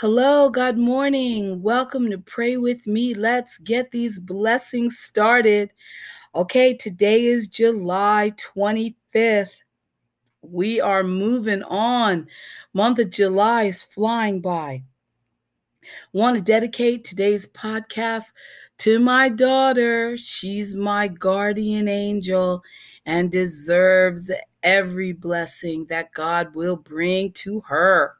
Hello, good morning. Welcome to Pray With Me. Let's get these blessings started. Okay, today is July 25th. We are moving on. Month of July is flying by. Want to dedicate today's podcast to my daughter. She's my guardian angel and deserves every blessing that God will bring to her.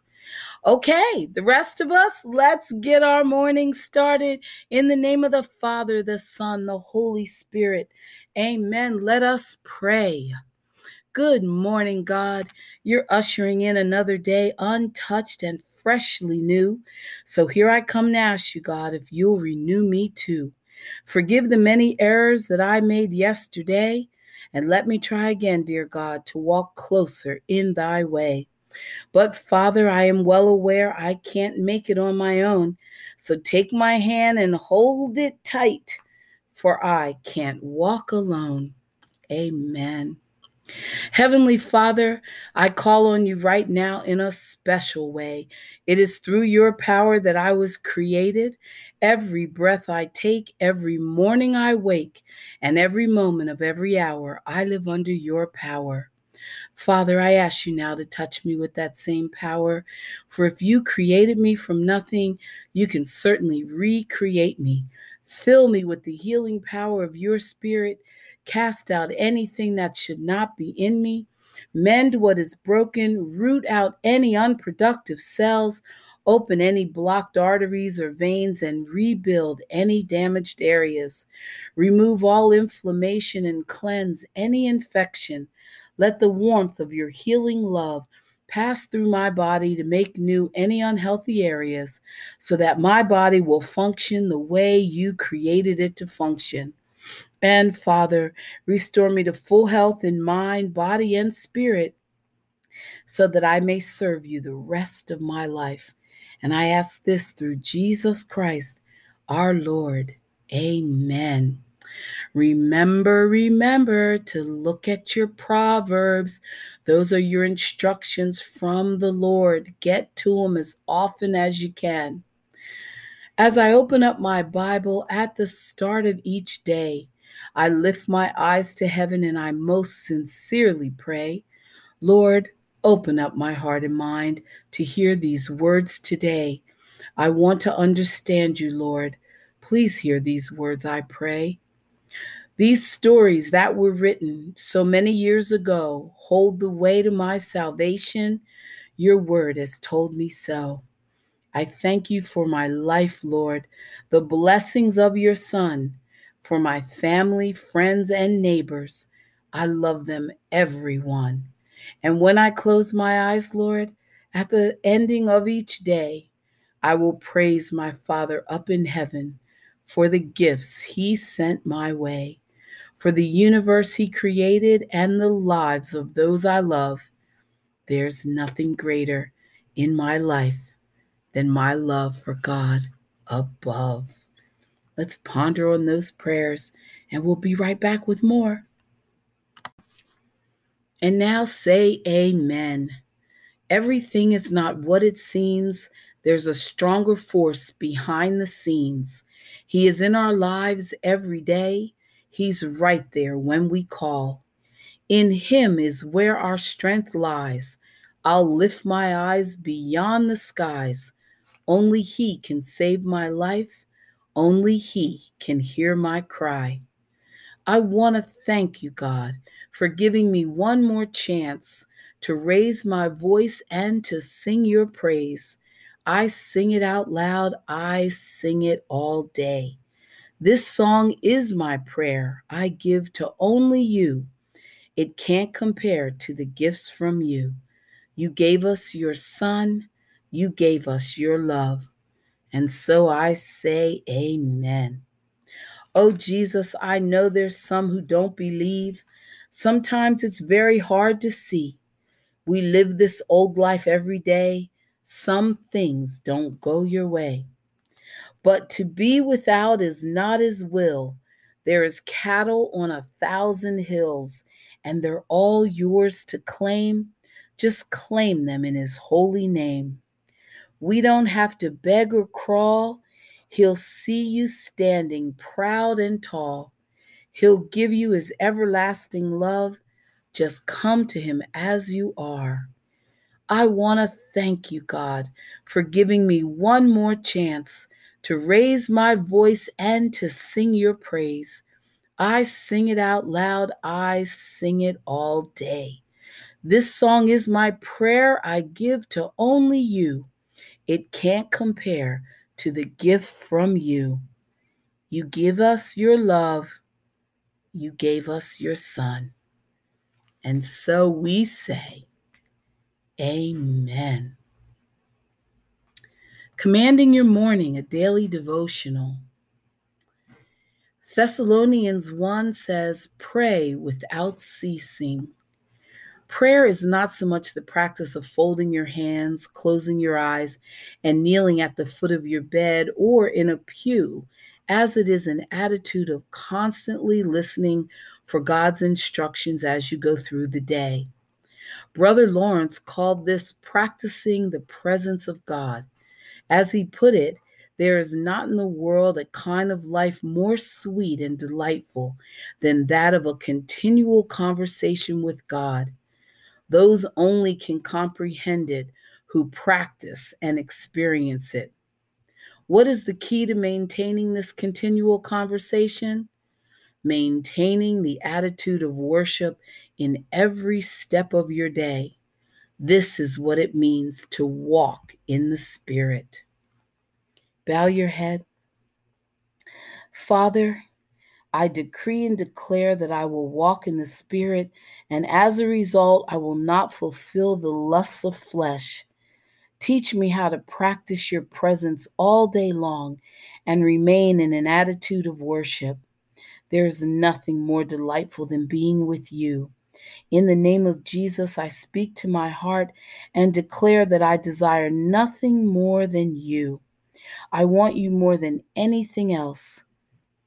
Okay, the rest of us, let's get our morning started in the name of the Father, the Son, the Holy Spirit. Amen. Let us pray. Good morning, God. You're ushering in another day untouched and freshly new. So here I come to ask you, God, if you'll renew me too. Forgive the many errors that I made yesterday, and let me try again, dear God, to walk closer in thy way. But Father, I am well aware I can't make it on my own. So take my hand and hold it tight, for I can't walk alone. Amen. Heavenly Father, I call on you right now in a special way. It is through your power that I was created. Every breath I take, every morning I wake, and every moment of every hour, I live under your power. Father, I ask you now to touch me with that same power. For if you created me from nothing, you can certainly recreate me. Fill me with the healing power of your spirit. Cast out anything that should not be in me. Mend what is broken. Root out any unproductive cells. Open any blocked arteries or veins and rebuild any damaged areas. Remove all inflammation and cleanse any infection. Let the warmth of your healing love pass through my body to make new any unhealthy areas so that my body will function the way you created it to function. And Father, restore me to full health in mind, body, and spirit so that I may serve you the rest of my life. And I ask this through Jesus Christ, our Lord. Amen. Remember, remember to look at your proverbs. Those are your instructions from the Lord. Get to them as often as you can. As I open up my Bible at the start of each day, I lift my eyes to heaven and I most sincerely pray, Lord, open up my heart and mind to hear these words today. I want to understand you, Lord. Please hear these words, I pray. These stories that were written so many years ago hold the way to my salvation. Your word has told me so. I thank you for my life, Lord, the blessings of your Son, for my family, friends, and neighbors. I love them, everyone. And when I close my eyes, Lord, at the ending of each day, I will praise my Father up in heaven for the gifts he sent my way for the universe He created and the lives of those I love. There's nothing greater in my life than my love for God above. Let's ponder on those prayers, and we'll be right back with more. And now say amen. Everything is not what it seems. There's a stronger force behind the scenes. He is in our lives every day. He's right there when we call. In Him is where our strength lies. I'll lift my eyes beyond the skies. Only He can save my life. Only He can hear my cry. I want to thank you, God, for giving me one more chance to raise my voice and to sing your praise. I sing it out loud, I sing it all day. This song is my prayer I give to only you. It can't compare to the gifts from you. You gave us your son, you gave us your love. And so I say, Amen. Oh, Jesus, I know there's some who don't believe. Sometimes it's very hard to see. We live this old life every day. Some things don't go your way. But to be without is not his will. There is cattle on a thousand hills, and they're all yours to claim. Just claim them in his holy name. We don't have to beg or crawl. He'll see you standing proud and tall. He'll give you his everlasting love. Just come to him as you are. I want to thank you, God, for giving me one more chance to raise my voice and to sing your praise. I sing it out loud, I sing it all day. This song is my prayer I give to only you. It can't compare to the gift from you. You give us your love, you gave us your son. And so we say, Amen. Commanding your morning, a daily devotional. Thessalonians 1 says, Pray without ceasing. Prayer is not so much the practice of folding your hands, closing your eyes, and kneeling at the foot of your bed or in a pew, as it is an attitude of constantly listening for God's instructions as you go through the day. Brother Lawrence called this practicing the presence of God. As he put it, there is not in the world a kind of life more sweet and delightful than that of a continual conversation with God. Those only can comprehend it who practice and experience it. What is the key to maintaining this continual conversation? Maintaining the attitude of worship in every step of your day. This is what it means to walk in the Spirit. Bow your head. Father, I decree and declare that I will walk in the Spirit, and as a result, I will not fulfill the lusts of flesh. Teach me how to practice your presence all day long and remain in an attitude of worship. There is nothing more delightful than being with you. In the name of Jesus, I speak to my heart and declare that I desire nothing more than you. I want you more than anything else.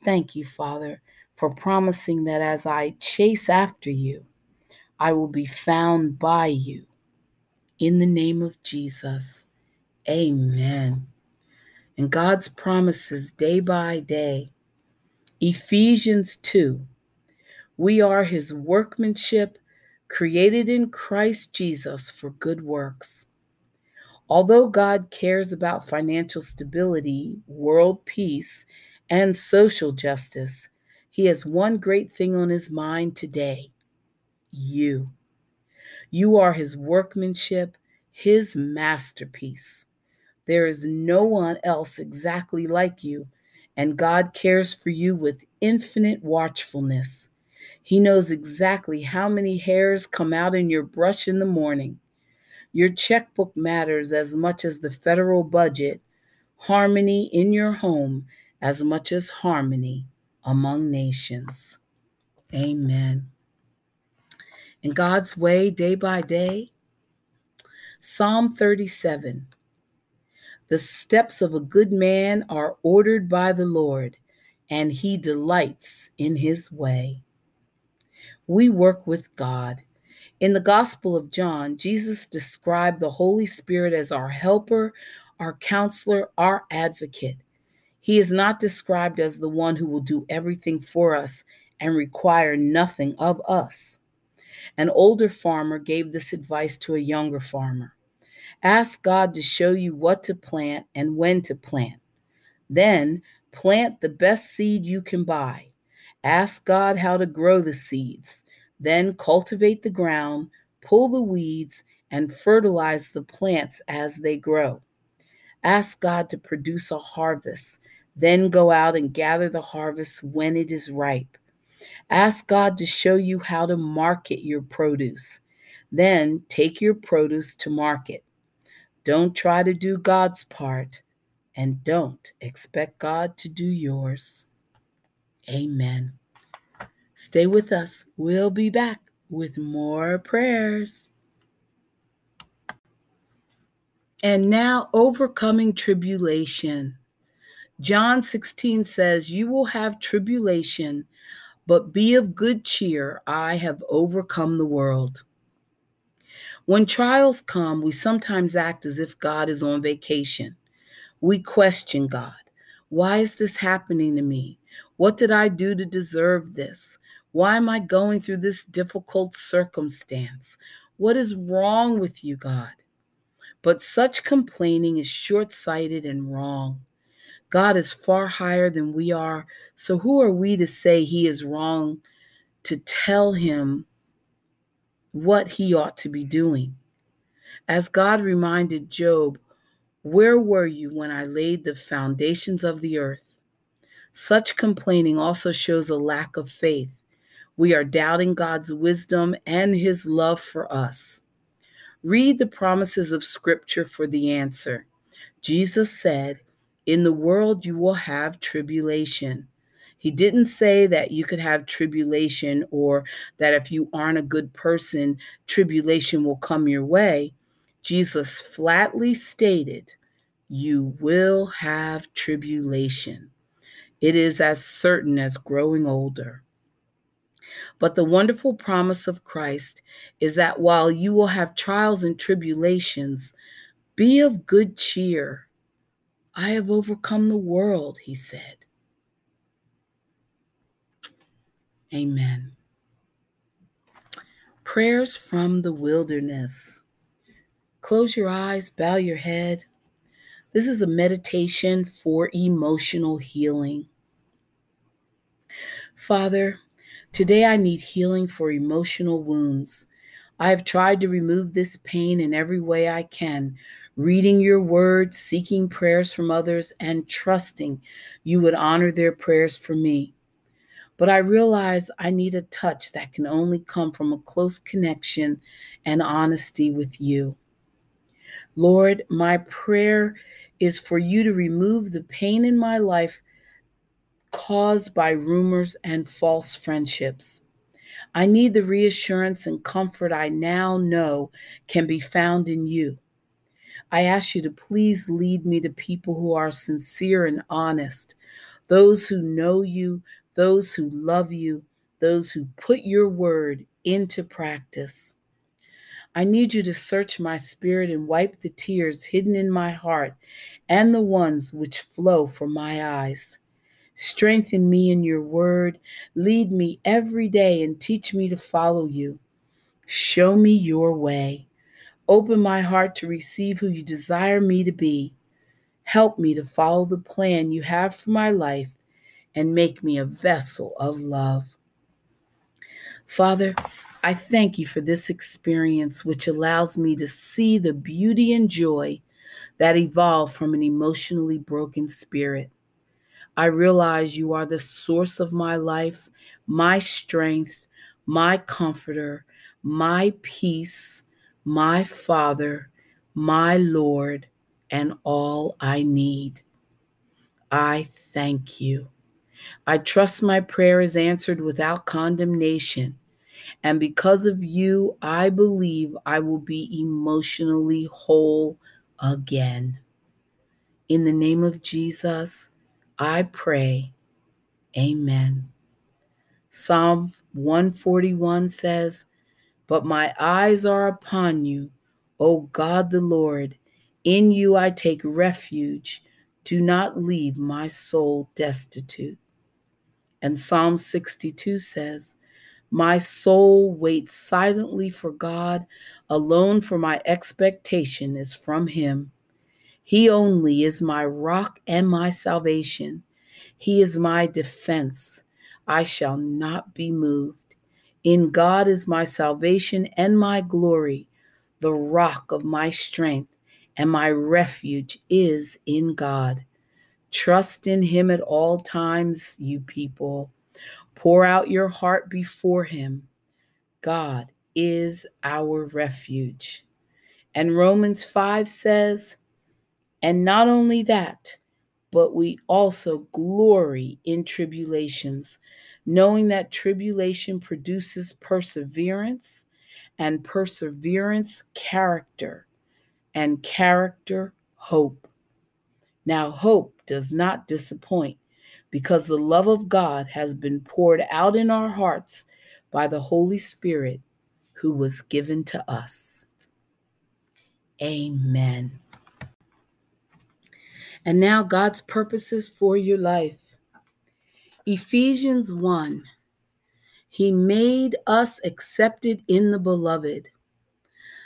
Thank you, Father, for promising that as I chase after you, I will be found by you. In the name of Jesus, amen. And God's promises day by day. Ephesians 2 We are his workmanship, created in Christ Jesus for good works Although God cares about financial stability, world peace, and social justice, He has one great thing on His mind today you. You are His workmanship, His masterpiece. There is no one else exactly like you, and God cares for you with infinite watchfulness. He knows exactly how many hairs come out in your brush in the morning your checkbook matters as much as the federal budget, harmony in your home as much as harmony among nations. Amen. In God's way, day by day, Psalm 37 The steps of a good man are ordered by the Lord, and he delights in his way. We work with God in the Gospel of John, Jesus described the Holy Spirit as our helper, our counselor, our advocate. He is not described as the one who will do everything for us and require nothing of us. An older farmer gave this advice to a younger farmer Ask God to show you what to plant and when to plant. Then plant the best seed you can buy. Ask God how to grow the seeds. Then cultivate the ground, pull the weeds, and fertilize the plants as they grow. Ask God to produce a harvest. Then go out and gather the harvest when it is ripe. Ask God to show you how to market your produce. Then take your produce to market. Don't try to do God's part, and don't expect God to do yours. Amen. Stay with us. We'll be back with more prayers. And now, overcoming tribulation. John 16 says, You will have tribulation, but be of good cheer. I have overcome the world. When trials come, we sometimes act as if God is on vacation. We question God. Why is this happening to me? What did I do to deserve this? Why am I going through this difficult circumstance? What is wrong with you, God? But such complaining is short sighted and wrong. God is far higher than we are. So who are we to say he is wrong to tell him what he ought to be doing? As God reminded Job, Where were you when I laid the foundations of the earth? Such complaining also shows a lack of faith. We are doubting God's wisdom and his love for us. Read the promises of Scripture for the answer. Jesus said, In the world you will have tribulation. He didn't say that you could have tribulation or that if you aren't a good person, tribulation will come your way. Jesus flatly stated, You will have tribulation. It is as certain as growing older. But the wonderful promise of Christ is that while you will have trials and tribulations, be of good cheer. I have overcome the world, he said. Amen. Prayers from the wilderness. Close your eyes, bow your head. This is a meditation for emotional healing. Father, today I need healing for emotional wounds. I have tried to remove this pain in every way I can, reading your word, seeking prayers from others, and trusting you would honor their prayers for me. But I realize I need a touch that can only come from a close connection and honesty with you. Lord, my prayer is for you to remove the pain in my life caused by rumors and false friendships. I need the reassurance and comfort I now know can be found in you. I ask you to please lead me to people who are sincere and honest, those who know you, those who love you, those who put your word into practice. I need you to search my spirit and wipe the tears hidden in my heart and the ones which flow from my eyes. Strengthen me in your word. Lead me every day and teach me to follow you. Show me your way. Open my heart to receive who you desire me to be. Help me to follow the plan you have for my life and make me a vessel of love. Father, I thank you for this experience, which allows me to see the beauty and joy that evolve from an emotionally broken spirit. I realize you are the source of my life, my strength, my comforter, my peace, my Father, my Lord, and all I need. I thank you. I trust my prayer is answered without condemnation. And because of you, I believe I will be emotionally whole again. In the name of Jesus, I pray. Amen. Psalm 141 says, But my eyes are upon you, O God the Lord. In you I take refuge. Do not leave my soul destitute. And Psalm 62 says, My soul waits silently for God, alone for my expectation is from Him. He only is my rock and my salvation. He is my defense. I shall not be moved. In God is my salvation and my glory. The rock of my strength and my refuge is in God. Trust in Him at all times, you people. Pour out your heart before Him. God is our refuge. And Romans 5 says, and not only that, but we also glory in tribulations, knowing that tribulation produces perseverance, and perseverance, character, and character, hope. Now, hope does not disappoint because the love of God has been poured out in our hearts by the Holy Spirit who was given to us. Amen. And now, God's purposes for your life. Ephesians 1 He made us accepted in the beloved.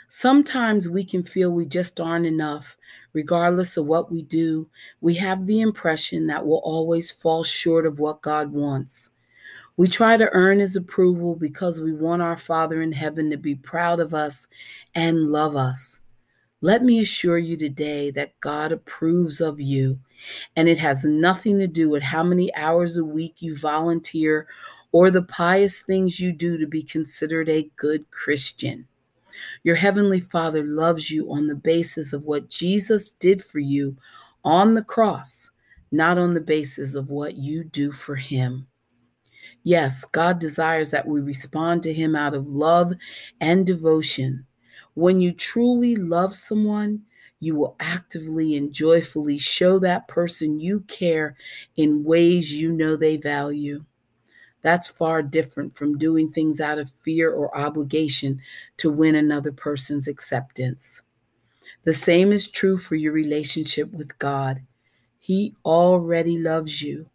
Sometimes we can feel we just aren't enough. Regardless of what we do, we have the impression that we'll always fall short of what God wants. We try to earn his approval because we want our Father in heaven to be proud of us and love us. Let me assure you today that God approves of you, and it has nothing to do with how many hours a week you volunteer or the pious things you do to be considered a good Christian. Your Heavenly Father loves you on the basis of what Jesus did for you on the cross, not on the basis of what you do for Him. Yes, God desires that we respond to Him out of love and devotion. When you truly love someone, you will actively and joyfully show that person you care in ways you know they value. That's far different from doing things out of fear or obligation to win another person's acceptance. The same is true for your relationship with God. He already loves you,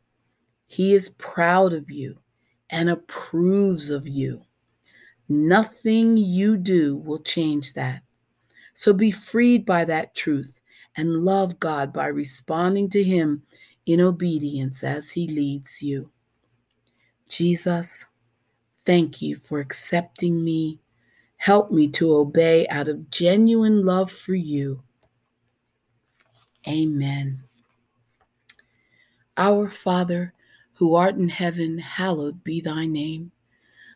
He is proud of you and approves of you. Nothing you do will change that. So be freed by that truth and love God by responding to Him in obedience as He leads you. Jesus, thank you for accepting me. Help me to obey out of genuine love for you. Amen. Our Father, who art in heaven, hallowed be thy name.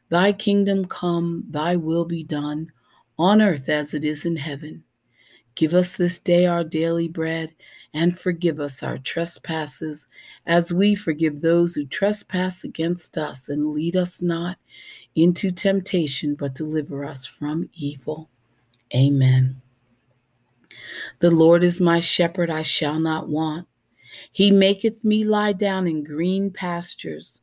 Thy kingdom come, thy will be done, on earth as it is in heaven. Give us this day our daily bread, and forgive us our trespasses, as we forgive those who trespass against us, and lead us not into temptation, but deliver us from evil. Amen. The Lord is my shepherd, I shall not want. He maketh me lie down in green pastures.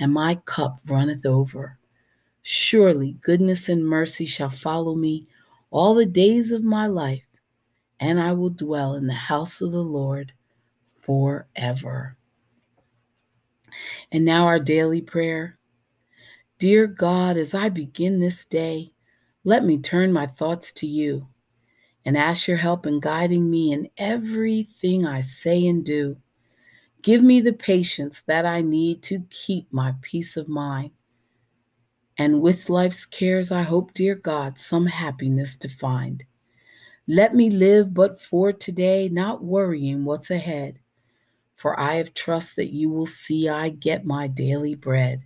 and my cup runneth over. Surely goodness and mercy shall follow me all the days of my life, and I will dwell in the house of the Lord forever. And now, our daily prayer. Dear God, as I begin this day, let me turn my thoughts to you and ask your help in guiding me in everything I say and do. Give me the patience that I need to keep my peace of mind. And with life's cares, I hope, dear God, some happiness to find. Let me live but for today, not worrying what's ahead. For I have trust that you will see I get my daily bread.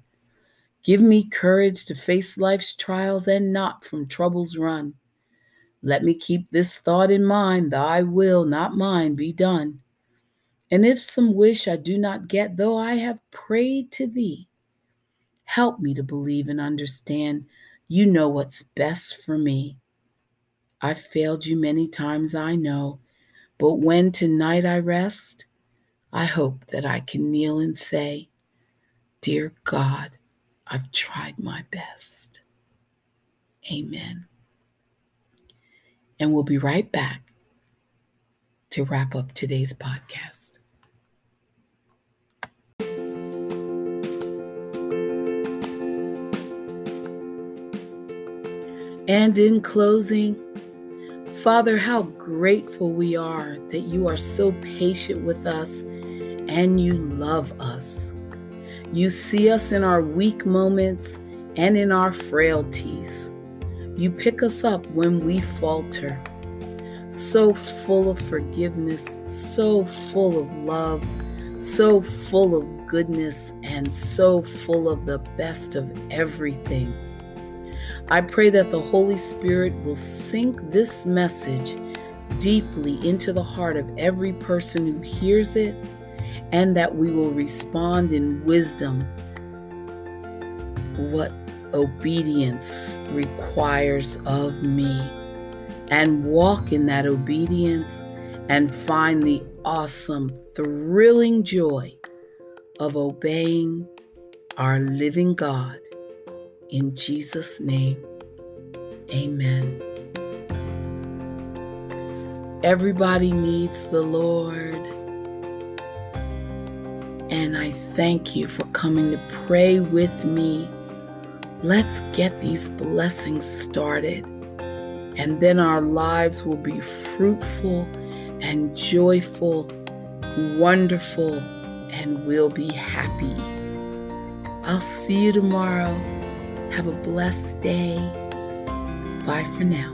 Give me courage to face life's trials and not from troubles run. Let me keep this thought in mind Thy will, not mine, be done. And if some wish I do not get, though I have prayed to thee, help me to believe and understand you know what's best for me. I've failed you many times, I know, but when tonight I rest, I hope that I can kneel and say, Dear God, I've tried my best. Amen. And we'll be right back to wrap up today's podcast. And in closing, Father, how grateful we are that you are so patient with us and you love us. You see us in our weak moments and in our frailties. You pick us up when we falter. So full of forgiveness, so full of love, so full of goodness, and so full of the best of everything. I pray that the Holy Spirit will sink this message deeply into the heart of every person who hears it, and that we will respond in wisdom what obedience requires of me and walk in that obedience and find the awesome, thrilling joy of obeying our living God. In Jesus' name, amen. Everybody needs the Lord. And I thank you for coming to pray with me. Let's get these blessings started. And then our lives will be fruitful and joyful, wonderful, and we'll be happy. I'll see you tomorrow. Have a blessed day. Bye for now.